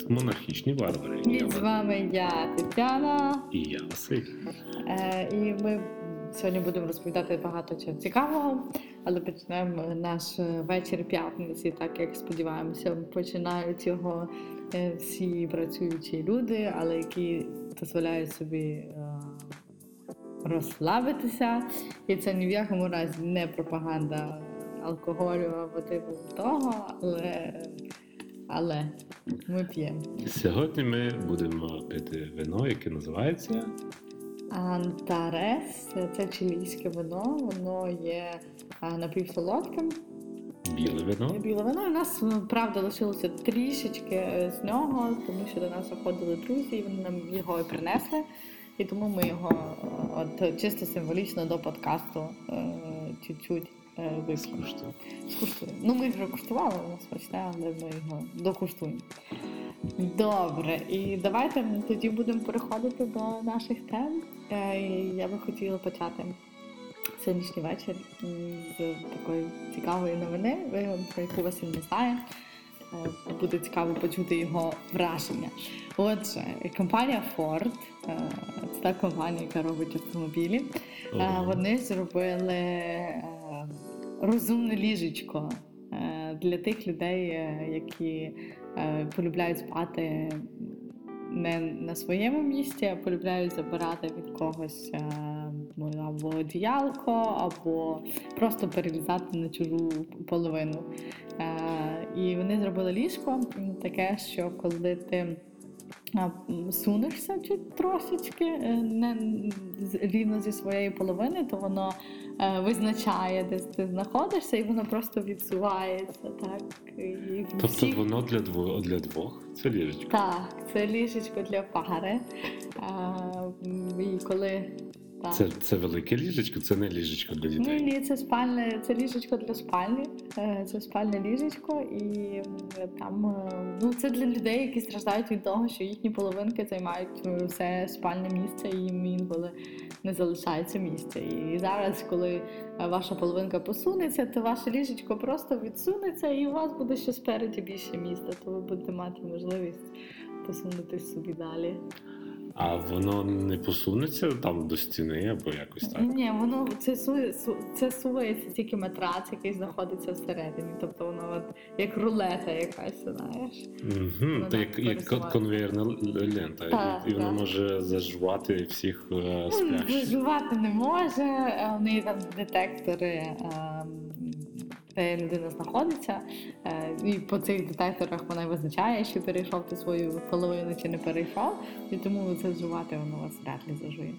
подкаст Монархічні варвари. І з вами я, Тетяна. І я Василь. Е, І ми сьогодні будемо розповідати багато чого цікавого, але почнемо наш вечір п'ятниці, так як сподіваємося, починають його е, всі працюючі люди, але які дозволяють собі е, розслабитися. І це ні в якому разі не пропаганда алкоголю або типу того, але. Але ми п'ємо. Сьогодні ми будемо пити вино, яке називається Антарес це чилійське вино, воно є напівсолодким. біле вино. Біле вино. У нас правда лишилося трішечки е, з нього, тому що до нас заходили друзі, і вони нам його і принесли. І тому ми його е, от чисто символічно до подкасту е, чуть-чуть е, вип'ємо. Скуштуй. Скуштуємо. Ну ми вже куштували, але ми його докуштуємо. Добре, і давайте тоді будемо переходити до наших тем. Е, Я би хотіла почати сьогоднішній вечір з такої цікавої новини, е, про яку Василь не знає. Е, Буде цікаво почути його враження. Отже, компанія Ford, е, це та компанія, яка робить автомобілі. Е, Ого. Вони зробили е, розумне ліжечко е, для тих людей, е, які е, полюбляють спати не на своєму місці, а полюбляють забирати від когось ну, або одіялко, або просто перелізати на чужу половину. Е, І вони зробили ліжко таке, що коли ти сунешся трошечки е, не рівно зі своєї половини, то воно е, визначає, де ти знаходишся, і воно просто відсувається. Так і Тобто всі- воно для двох для двох. Це ліжечко. так, це ліжечко для пари. А, і коли так. Це, це велике ліжечко, це не ліжечко для дітей. ні, ні, це спальне, це ліжечко для спальні. Е, Це спальне ліжечко, і там е, ну це для людей, які страждають від того, що їхні половинки займають е, все спальне місце, і їм інколи не залишається місця. І зараз, коли ваша половинка посунеться, то ваше ліжечко просто відсунеться, і у вас буде ще спереді більше місця, то ви будете мати можливість посунутись собі далі. А воно не посунеться там до стіни або якось так. Ні, воно це сує, су, це сувається тільки матрац, який знаходиться всередині. Тобто воно от як рулета якась, знаєш. Угу. Так, як, як конвейерна лента, Так, і, і воно так. може зажувати всіх е, Ну, сплящих. Не може, а в неї там детектори. ем, Де людина знаходиться, е, і по цих детекторах вона визначає, чи перейшов ти свою половину, чи не перейшов, і тому це зживати воно вас вряд ли зажує.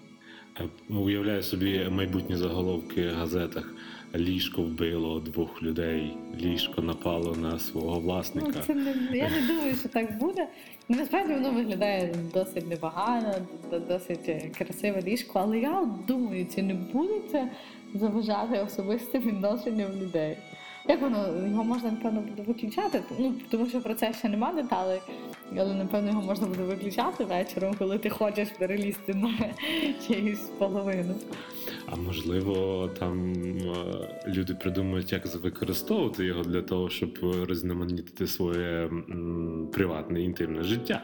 Е, Уявляю собі майбутні заголовки в газетах. Ліжко вбило двох людей, ліжко напало на свого Ну, власника. це не, я не думаю, що так буде. Ну, Насправді воно виглядає досить непогано, досить е, красиве ліжко, але я думаю, чи не буде це заважати особистим відношенням людей. Як воно його можна напевно буде виключати? Ну тому що про це ще нема деталей, але напевно його можна буде виключати вечором, коли ти хочеш перелізти на чиюсь половину. А можливо, там е, люди придумають, як використовувати його для того, щоб розноманітити своє приватне інтимне життя.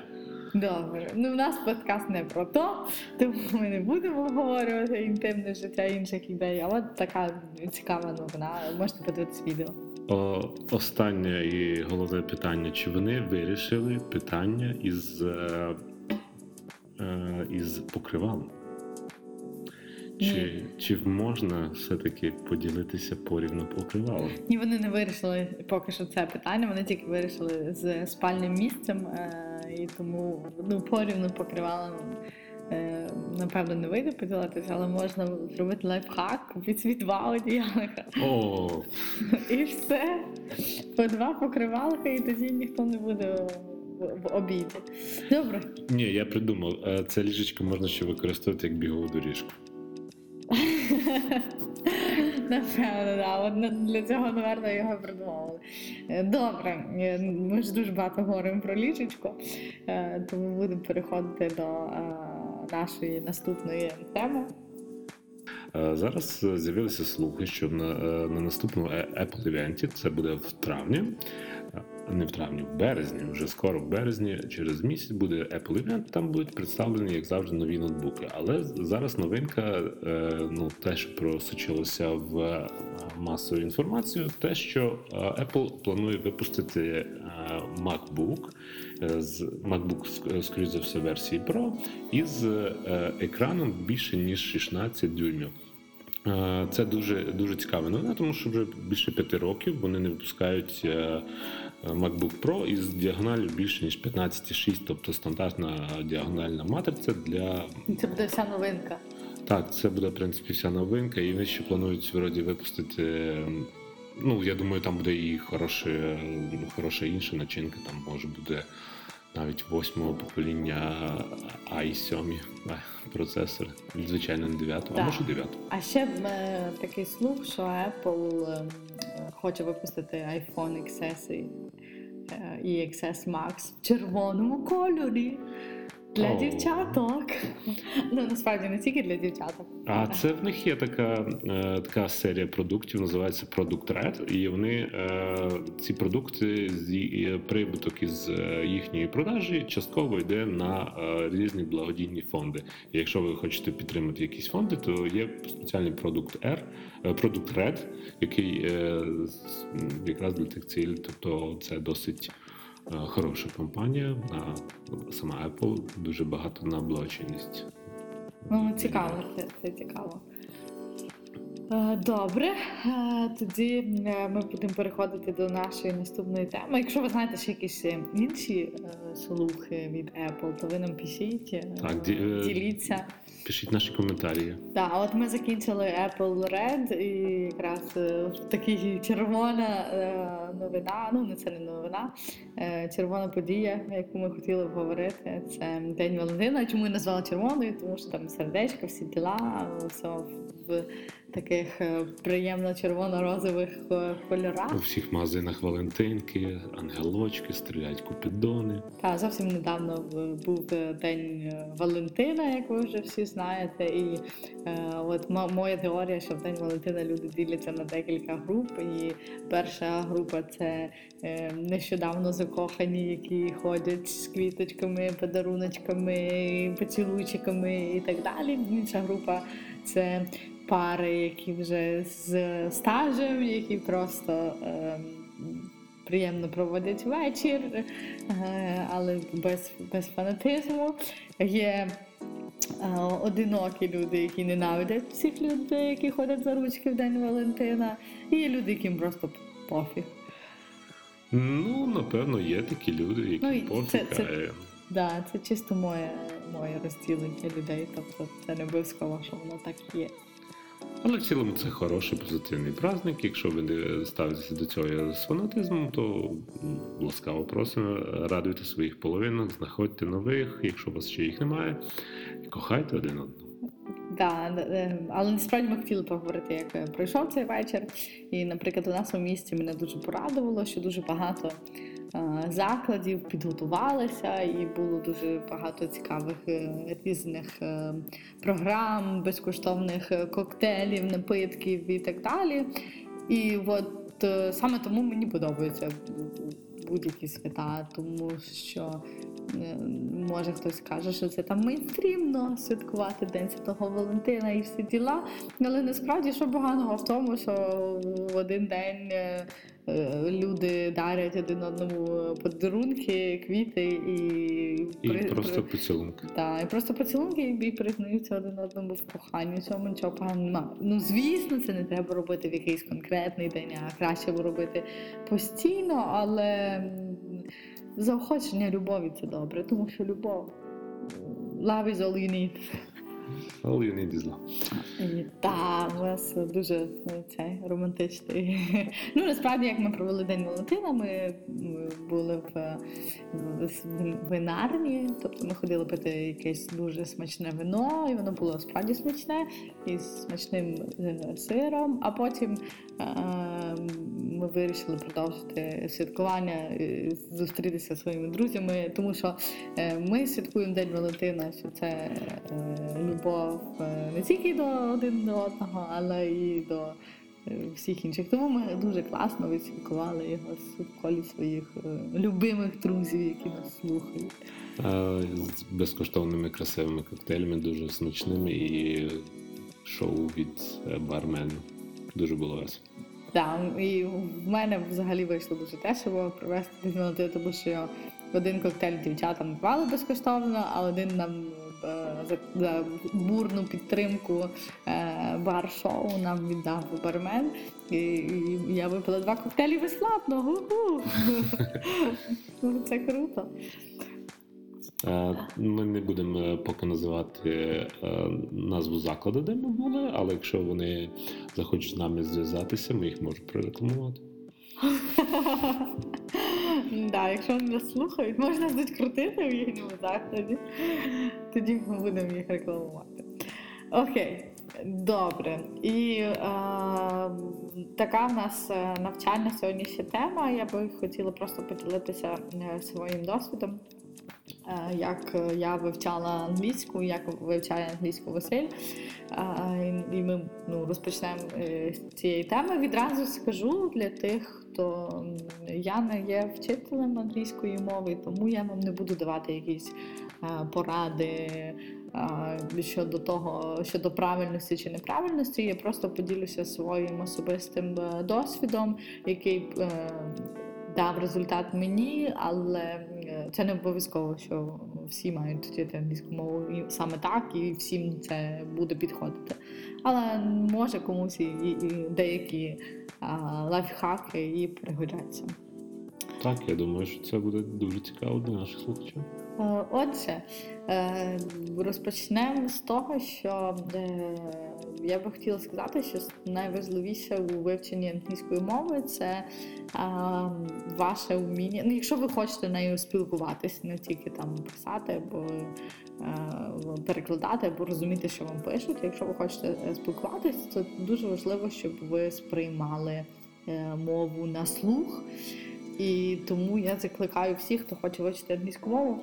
Добре, ну в нас подкаст не про то, тому ми не будемо обговорювати інтимне життя інших людей. Але така цікава новина. Можете подивитися відео. О, останнє і головне питання: чи вони вирішили питання із, е, е, із покривалом? Чи, чи можна все-таки поділитися порівну покривалом? Ні, вони не вирішили поки що це питання. Вони тільки вирішили з спальним місцем, е, і тому ну порівну покривала. Е, напевно, не вийде поділитися, але можна зробити лайфхак, купити два одіялка. О, І все. По два покривалка, і тоді ніхто не буде в, в обіді. Добре. ні, я придумав. Е, Це ліжечко можна ще використовувати як бігову доріжку. Напевно, да. Для цього, напевно, його придумали. Е, Добре, Е, ми ж дуже багато говоримо про ліжечко, е, тому будемо переходити до нашої наступної теми. Зараз з'явилися слухи, що на, на наступному Apple івенті, це буде в травні, не в травні, в березні, вже скоро в березні, через місяць буде Apple Event, там будуть представлені, як завжди, нові ноутбуки. Але зараз новинка, е, ну те, що просочилося в е, масову інформацію, те, що е, Apple планує випустити MacBook з MacBook, ск- скоріш за все, версії Pro із екраном більше ніж 16 дюймів. Це дуже дуже цікава новина, тому що вже більше п'яти років вони не випускають MacBook Pro із діагоналю більше ніж 15,6, тобто стандартна діагональна матриця для Це буде вся новинка. так, це буде в принципі вся новинка, і вони ще планують вроді випустити. ем, Ну, я думаю, там буде і хороше, хороша інша начинка, там може буде навіть восьмого покоління i7 процесор. Звичайно, не 9, а може 9. А ще е, такий слух, що Apple е, хоче випустити iPhone XS Eh, uh, EXS Max v červonem okolju. Для О. дівчаток. Ну насправді не тільки для дівчаток. А це в них є така, е, така серія продуктів, називається Product Red, і вони е, ці продукти з прибуток із е, їхньої продажі частково йде на різні благодійні фонди. І якщо ви хочете підтримати якісь фонди, то є спеціальний продукт R, продукт Red, який якраз для тих цілей, тобто це досить. Е, Хороша компанія, а сама Apple дуже багато на благочинність. Ну, цікаво, це, це цікаво. Е, Добре, Е, тоді е, ми будемо переходити до нашої наступної теми. Якщо ви знаєте ще якісь е, інші е, слухи від Apple, то ви нам пишіть, е, Так, ді- е, діліться. Пишіть наші коментарі. Так, от ми закінчили Apple Red, і якраз е, такий червона е, новина. Ну не це не новина, е, червона подія, яку ми хотіли говорити. Це День Валентина. Чому я назвала червоною? Тому що там сердечко, всі діла, все в таких е, приємно червоно-розових е, кольорах. У всіх магазинах Валентинки, ангелочки, стріляють купідони. Та зовсім недавно був е, день Валентина, як ви вже всі знаєте. І е, от мо- моя теорія, що в день Валентина люди діляться на декілька груп. І перша група це е, нещодавно закохані, які ходять з квіточками, подаруночками, поцілуйчиками і так далі. Інша група це пари, які вже з стажем, які просто. Е, Приємно проводять вечір, е, але без, без фанатизму. Є е, одинокі люди, які ненавидять всіх людей, які ходять за ручки в День Валентина. І є люди, яким просто пофіг. Ну, напевно, є такі люди, які Ну, пофіг, це- це- а, Да, це чисто моє, моє розділення людей, тобто це не обов'язково, що воно так є. Але в цілому це хороший позитивний праздник. Якщо ви не ставитеся до цього з фанатизмом, то ласкаво просимо, радуйте своїх половинок, знаходьте нових, якщо у вас ще їх немає, і кохайте один одного. Да, е, але насправді ми хотіли поговорити, як е, пройшов цей вечір. І, наприклад, у нас у місті мене дуже порадувало, що дуже багато е, закладів підготувалася, і було дуже багато цікавих е, різних е, програм, безкоштовних е, коктейлів, напитків і так далі. І от е, саме тому мені подобаються будь-які свята, тому що е, може хтось каже, що це там мейнстрімно святкувати День Святого Валентина і всі діла. Але насправді що поганого в тому, що в один день е, е, люди дарять один одному подарунки, квіти і, І при- просто поцілунки. та, і просто поцілунки і признаються один одному в коханні. Цьому нічого поганого немає. Ну звісно, це не треба робити в якийсь конкретний день, а краще робити постійно, але заохочення любові це добре, тому що любов. Love is all you need. Але я не дізла. І та, у вас дуже е, цей романтичний. Ну, насправді, як ми провели День Валентина, ми, були в, в, винарні, тобто ми ходили пити якесь дуже смачне вино, і воно було справді смачне, із смачним е, сиром. А потім е, ми вирішили продовжити святкування, е, зустрітися зі своїми друзями, тому що ми святкуємо День Валентина, що це любов е, не тільки до один до одного, але і до е, всіх інших. Тому ми дуже класно відсвяткували його в колі своїх е, любимих друзів, які нас слухають. З безкоштовними красивими коктейлями, дуже смачними і шоу від е. Дуже було весело. Так, і в мене взагалі вийшло дуже дешево провести дзвінки, тому що один коктейль дівчатам давали безкоштовно, а один нам за, за бурну підтримку е, бар-шоу нам віддав бармен. І, і я випила два коктейлі безплатно. Ну, Це круто. Е, Ми не будемо е, поки називати е, назву закладу, де ми були, але якщо вони захочуть з нами зв'язатися, ми їх можемо прорекламувати. Да, якщо вони нас слухають, можна будуть крутити в їхньому закладі. Тоді ми будемо їх рекламувати. Окей, добре. І е, така в нас е, навчальна сьогоднішня тема. Я би хотіла просто поділитися е, своїм досвідом. Е, Як е, я вивчала англійську, як вивчає англійську Василь. Е, І ми ну, розпочнемо з цієї теми. Відразу скажу для тих, хто я не є вчителем англійської мови, тому я вам не буду давати якісь поради щодо того, щодо правильності чи неправильності. Я просто поділюся своїм особистим досвідом, який дав результат мені, але це не обов'язково, що всі мають вчити англійську мову і саме так, і всім це буде підходити. Але може комусь і, і, деякі а, лайфхаки і пригодяться. Так, я думаю, що це буде дуже цікаво для наших слухачів. Е, Отже, е, розпочнемо з того, що е, я би хотіла сказати, що найважливіше у вивченні англійської мови це а, ваше вміння. Ну, якщо ви хочете нею спілкуватися, не тільки там писати або е, перекладати, або розуміти, що вам пишуть. Якщо ви хочете е, спілкуватися, то дуже важливо, щоб ви сприймали е, мову на слух. І тому я закликаю всіх, хто хоче вивчити англійську мову,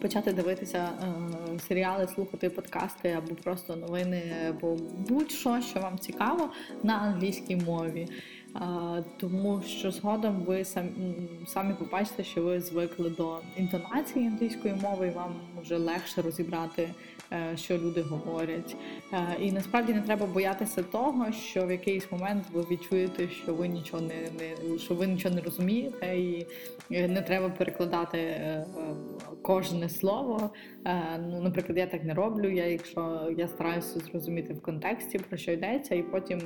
почати дивитися е, серіали, слухати подкасти або просто новини, або будь-що, що вам цікаво, на англійській мові. Тому що згодом ви самі, побачите, що ви звикли до інтонації англійської мови, і вам вже легше розібрати, е, що люди говорять. Е, і насправді не треба боятися того, що в якийсь момент ви відчуєте, що ви нічого не, не що ви нічого не розумієте, і е, не треба перекладати кожне слово. Ну, наприклад, я так не роблю. Я, якщо я стараюся зрозуміти в контексті про що йдеться, і потім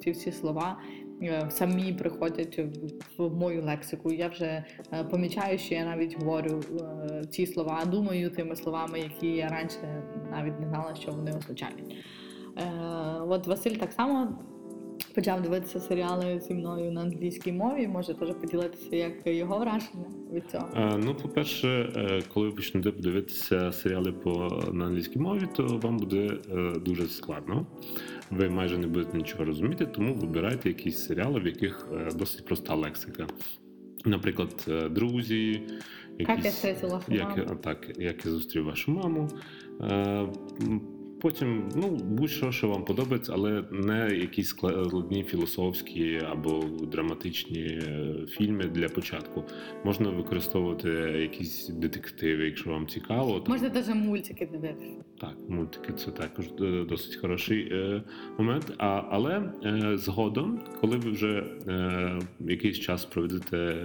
ці всі слова самі приходять в, мою лексику. Я вже е, помічаю, що я навіть говорю е, ці слова, думаю тими словами, які я раніше навіть не знала, що вони означають. Е, От Василь так само почав дивитися серіали зі мною на англійській мові. Може теж поділитися, як його враження від цього. Е, Ну, по-перше, е, коли ви почнете дивитися серіали по на англійській мові, то вам буде е, дуже складно. Ви майже не будете нічого розуміти, тому вибирайте якісь серіали, в яких досить проста лексика. Наприклад, друзі, Як я як, так, як я зустрів вашу маму. Потім, ну, будь-що, що вам подобається, але не якісь складні філософські або драматичні е, фільми для початку. Можна використовувати якісь детективи, якщо вам цікаво. Там, Можна навіть мультики дивитися. Так, мультики це також е, досить хороший е, момент. А, але е, згодом, коли ви вже е, якийсь час проведете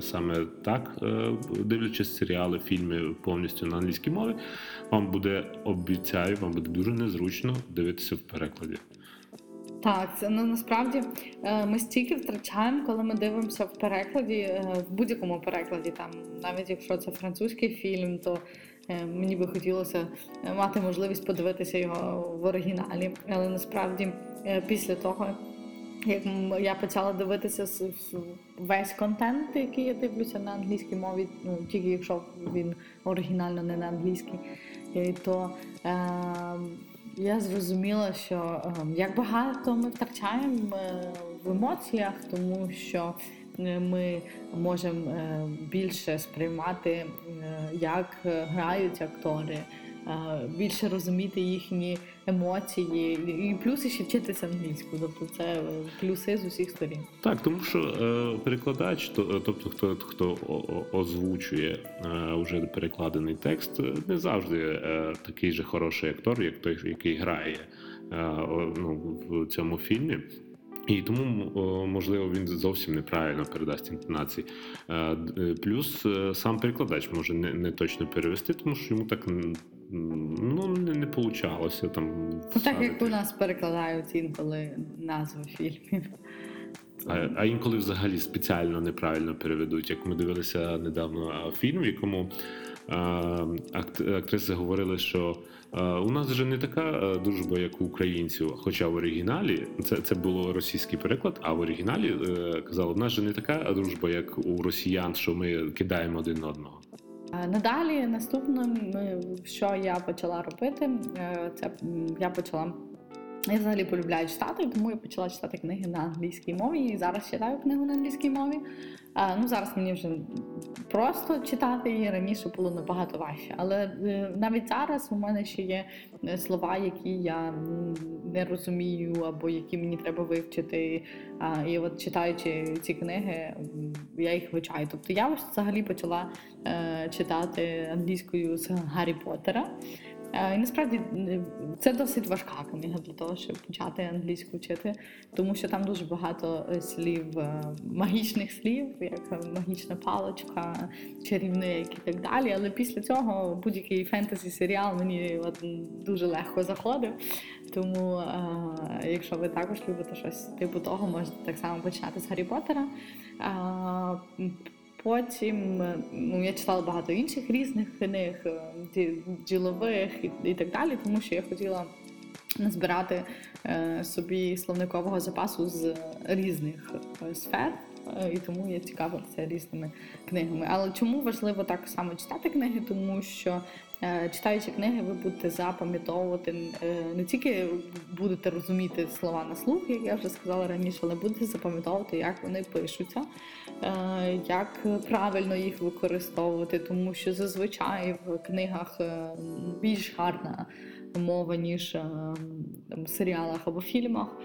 саме так, е, дивлячись серіали, фільми повністю на англійській мові, вам буде обіцяю, вам буде дуже незручно дивитися в перекладі. Так, це ну насправді е, ми стільки втрачаємо, коли ми дивимося в перекладі, е, в будь-якому перекладі, там навіть якщо це французький фільм, то е, мені би хотілося мати можливість подивитися його в оригіналі. Але насправді після того, як я почала дивитися весь контент, який я дивлюся на англійській мові, ну тільки якщо він оригінально не на англійській, то е, я зрозуміла, що е, як багато ми втрачаємо е, в емоціях, тому що е, ми можемо е, більше сприймати, як грають актори, більше розуміти їхні емоції, і плюс ще вчитися англійську. Тобто це плюси з усіх сторін. Так, тому що е, перекладач, то, тобто хто хто озвучує е, вже перекладений текст, не завжди е, такий же хороший актор, як той, який грає е, ну, в цьому фільмі. І тому можливо він зовсім неправильно передасть інтонації. Е, плюс е, сам перекладач може не точно перевести, тому що йому так ну не не получалося там. Ну, так як у нас перекладають інколи назви фільмів. А а інколи взагалі спеціально неправильно переведуть. Як ми дивилися недавно фільм, в якому актриси говорили, що у нас вже не така дружба, як у українців. Хоча в оригіналі це це було російський переклад, а в оригіналі е, казали, у нас же не така дружба, як у росіян, що ми кидаємо один одного. Надалі наступним, що я почала робити, е, це я почала. Я взагалі полюбляю читати, тому я почала читати книги на англійській мові. І зараз читаю книгу на англійській мові. А, ну Зараз мені вже просто читати її раніше було набагато важче. Але е, навіть зараз у мене ще є е, слова, які я не розумію, або які мені треба вивчити. А, І от читаючи ці книги, я їх вивчаю. Тобто я взагалі почала е, читати англійською з Гаррі Поттера. Е, і насправді це досить важка книга для того, щоб почати англійську вчити, тому що там дуже багато е, слів, е, магічних слів, як магічна паличка, чарівник і так далі. Але після цього будь-який фентезі серіал мені дуже легко заходив. Тому, е, якщо ви також любите щось типу того, можете так само починати з Гаррі Поттера. Е, Потім ну, я читала багато інших різних книг, е, ділових і, і так далі, тому що я хотіла назбирати е, собі словникового запасу з різних е, сфер. Е, і тому я цікавилася різними книгами. Але чому важливо так само читати книги? Тому що Е, читаючи книги, ви будете запам'ятовувати е, не тільки будете розуміти слова на слух, як я вже сказала раніше, але будете запам'ятовувати, як вони пишуться, як правильно їх використовувати, тому що зазвичай в книгах більш гарна мова, ніж в серіалах або фільмах,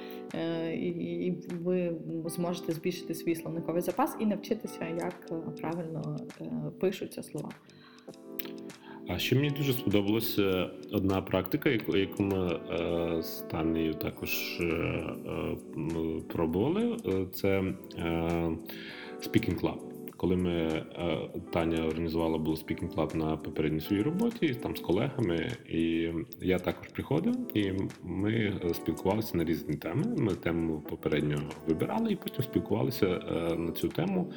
і ви зможете збільшити свій словниковий запас і навчитися, як правильно пишуться слова. А ще мені дуже сподобалася одна практика, яку ми е, з Танею також е, е, пробували. Це Speaking Club. Коли ми Таня організувала було Speaking Club на попередній своїй роботі там з колегами, і я також приходив, і ми спілкувалися на різні теми. Ми тему попередньо вибирали і потім спілкувалися на цю тему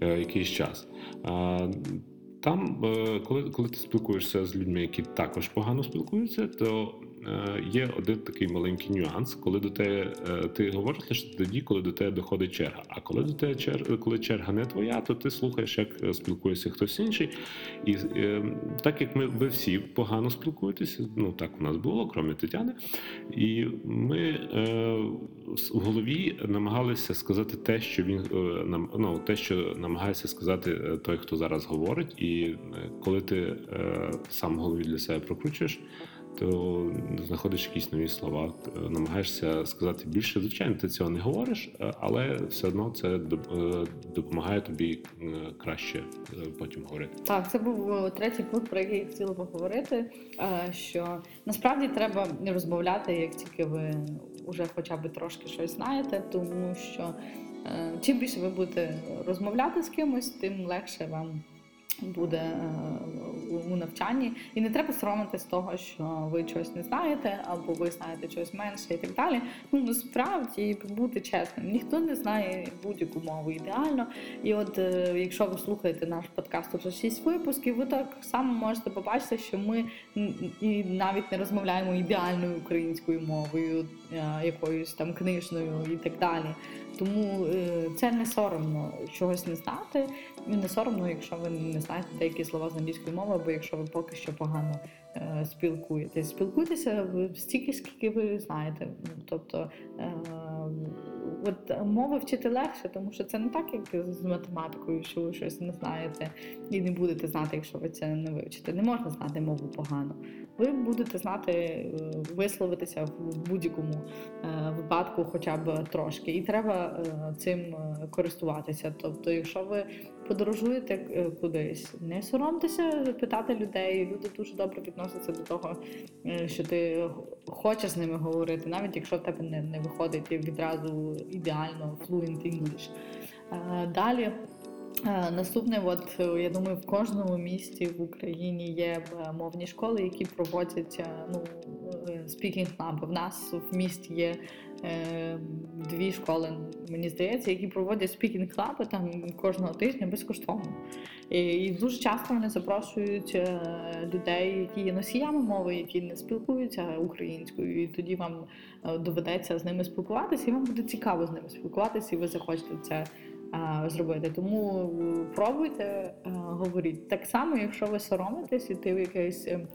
якийсь час. Там, е, коли коли ти спілкуєшся з людьми, які також погано спілкуються, то Е, є один такий маленький нюанс, коли до тебе е, ти говориш лише тоді, коли до тебе доходить черга. А коли до тебе черга, коли черга не твоя, то ти слухаєш, як е, спілкується хтось інший. І так як ми ви всі погано спілкуєтеся, ну так у нас було, крім Тетяни, і ми в голові намагалися сказати те, що він нам ну, те, що намагається сказати той, хто зараз говорить, і коли ти сам в голові для себе прокручуєш то знаходиш якісь нові слова, намагаєшся сказати більше. Звичайно, ти цього не говориш, е, але все одно це е, допомагає тобі е, краще потім говорити. Так, це був третій пункт, про який я хотіла поговорити. Що насправді треба розмовляти, як тільки ви вже хоча б трошки щось знаєте, тому що чим більше ви будете розмовляти з кимось, тим легше вам буде е, у навчанні, і не треба соромитись того, що ви чогось не знаєте, або ви знаєте щось менше і так далі. Ну насправді бути чесним, ніхто не знає будь-яку мову ідеально. І от е, якщо ви слухаєте наш подкаст уже 6 випусків, ви так само можете побачити, що ми і навіть не розмовляємо ідеальною українською мовою, е, якоюсь там книжною і так далі. Тому це не соромно чогось не знати. І не соромно, якщо ви не знаєте деякі слова з англійської мови, або якщо ви поки що погано е, спілкуєтесь. Спілкуйтеся стільки, скільки ви знаєте. Тобто е, от мови вчити легше, тому що це не так, як з математикою, що ви щось не знаєте і не будете знати, якщо ви це не вивчите. Не можна знати мову погано. Ви будете знати е, висловитися в будь-якому е, випадку, хоча б трошки, і треба е, цим користуватися. Тобто, якщо ви подорожуєте кудись, не соромтеся питати людей. Люди дуже добре відносяться до того, що ти хочеш з ними говорити, навіть якщо в тебе не, не виходить відразу ідеально fluent English. Далі. Е, Наступне, от е, я думаю, в кожному місті в Україні є е, мовні школи, які проводять ну, speaking club. В нас в місті є е, дві школи, мені здається, які проводять speaking club там кожного тижня безкоштовно. І, і дуже часто вони запрошують людей, які є носіями мови, які не спілкуються українською, і тоді вам доведеться з ними спілкуватися, і вам буде цікаво з ними спілкуватися, і ви захочете це зробити. Тому е, пробуйте, е, говоріть. Так само, якщо ви соромитесь іти в якесь е,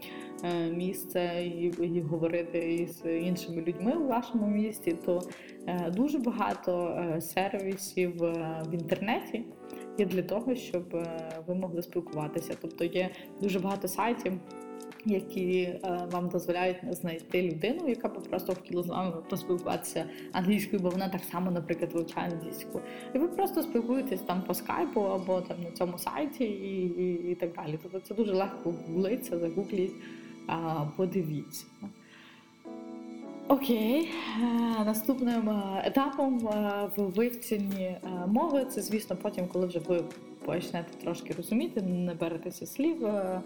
е, місце і, і говорити із іншими людьми у вашому місті, то е, дуже багато е, сервісів е, в інтернеті є для того, щоб е, ви могли спілкуватися. Тобто є дуже багато сайтів. Які е, вам дозволяють знайти людину, яка би просто хотіла з вами поспілкуватися англійською, бо вона так само, наприклад, вивчає англійську. І ви просто спілкуєтесь там по скайпу або там на цьому сайті і, і, і так далі. Тобто це дуже легко гуглиться, загугліть, подивіться. Окей, Е, наступним е, етапом в вивченні мови це, звісно, потім, коли вже ви почнете трошки розуміти, наберетеся слів е, е,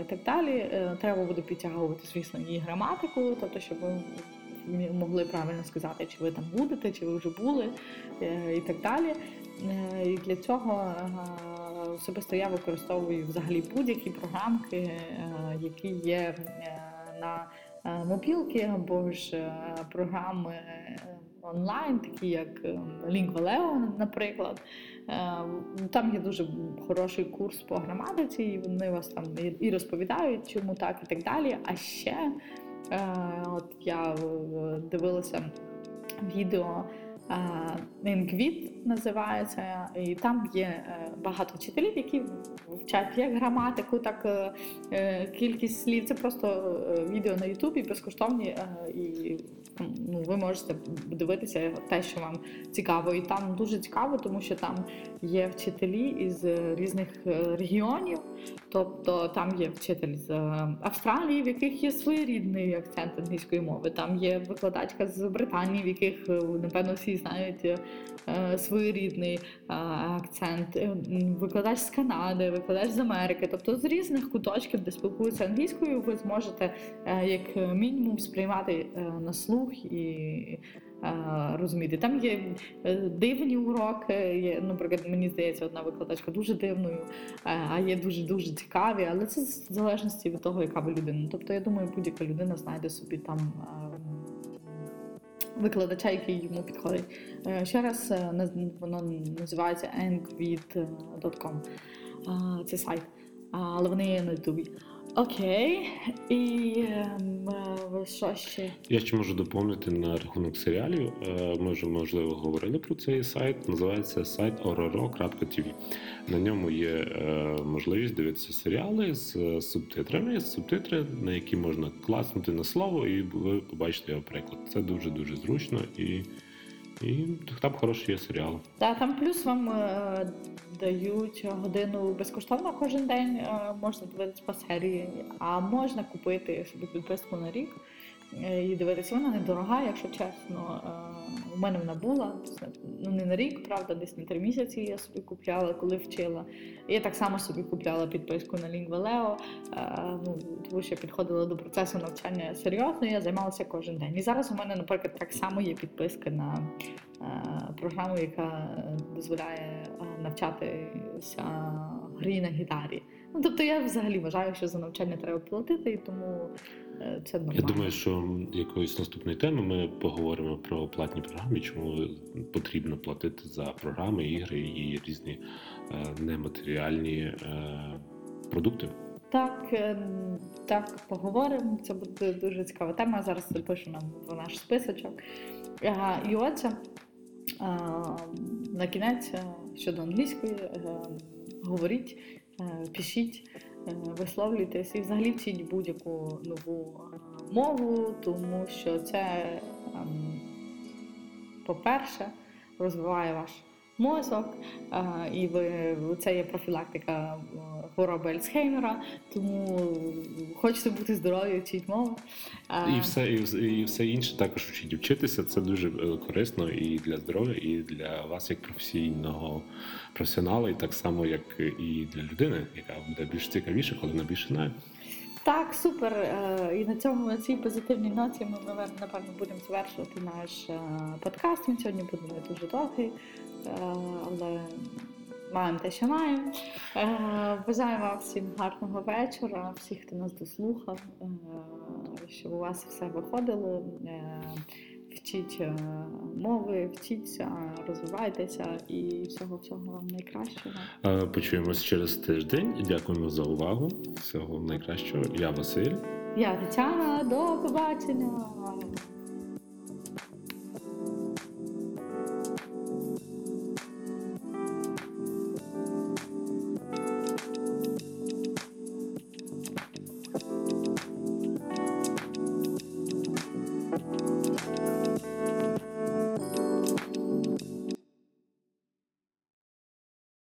і так далі. е, Треба буде підтягувати, звісно, і граматику, тобто, щоб ви могли правильно сказати, чи ви там будете, чи ви вже були, е, і так далі. Е, І для цього е, особисто я використовую взагалі будь-які програмки, е, які є е, на е, мобілки або ж е, програми е, онлайн, такі як е, Lingvaleo, наприклад. Е, Там є дуже хороший курс по граматиці, і вони вас там і- розповідають, чому так, і так далі. А ще е, от я е, дивилася відео. Інгвіт називається, і там є багато вчителів, які вчать як граматику, так кількість слів. Це просто відео на Ютубі безкоштовні, і ну, ви можете дивитися те, що вам цікаво. І там дуже цікаво, тому що там є вчителі із різних е, регіонів. Тобто там є вчитель з е, Австралії, в яких є своєрідний акцент англійської мови. Там є викладачка з Британії, в яких е, напевно всі знають е, е, своєрідний е, акцент. Е, Викладач з Канади, викладач з Америки. Тобто з різних куточків, де спілкуються англійською, ви зможете е, як мінімум сприймати е, на слух і. е, Розуміти, там є е, дивні уроки. Наприклад, мені здається, одна викладачка дуже дивною, е, а є дуже дуже цікаві, але це в залежності від того, яка ви людина. Тобто, я думаю, будь-яка людина знайде собі там е, викладача, який йому підходить. Ще раз воно називається angvid.com. Це сайт, але вони є на Ютубі. Окей, і ем, е, що ще? Я ще можу доповнити на рахунок серіалів. Е, Ми вже можливо говорили про цей сайт. Називається сайт ororo.tv. На ньому є е, можливість дивитися серіали з е, субтитрами, субтитри, на які можна класнути на слово, і ви побачите його приклад. Це дуже дуже зручно і, і там хороший є серіал. Та там плюс вам е, дають годину безкоштовно кожен день. Е, можна дивитися по серії, а можна купити собі підписку на рік і дивитися. Вона недорога, якщо чесно. Е, у мене вона була ну не на рік, правда, десь на три місяці я собі купляла, коли вчила. Я так само собі купляла підписку на Lingvaleo, е, ну, тому що я підходила до процесу навчання серйозно, я займалася кожен день. І зараз у мене, наприклад, так само є підписка на е, програму, яка е, дозволяє е, навчатися грі на гітарі. Ну, тобто я взагалі вважаю, що за навчання треба платити, і тому е, це нормально. Я думаю, що якоюсь наступної теми ми поговоримо про платні програми, чому потрібно платити за програми, ігри і різні е, нематеріальні е, продукти. Так, е, так, поговоримо. Це буде дуже цікава тема. Зараз запишу нам в наш списочок. Е, І А, на кінець е, щодо англійської, е, говоріть, е, пишіть, е, висловлюйтесь і взагалі вчіть будь-яку нову е, мову, тому що це, ем, по-перше, розвиває ваш мозок, е, і ви, це є профілактика е, хвороби Альцгеймера, тому хочете бути здорові, вчіть мову. І все, і, і все інше також вчить вчитися. Це дуже е, корисно і для здоров'я, і для вас як професійного професіонала, і так само, як і для людини, яка буде більш цікавіше, коли вона більше знає. Так, супер. Е, І на цьому на цій позитивній ноті ми напевно, будемо завершувати наш е, подкаст. Він сьогодні буде не дуже довгий, але маємо те, що маємо. Е, Бажаємо вам всім гарного вечора, всіх, хто нас дослухав, е, щоб у вас все виходило. Е, Вчіть мови, вчіться, розвивайтеся і всього всього вам найкращого. Почуємось через тиждень. Дякуємо за увагу. Всього найкращого. Я Василь. Я Тетяна, до побачення!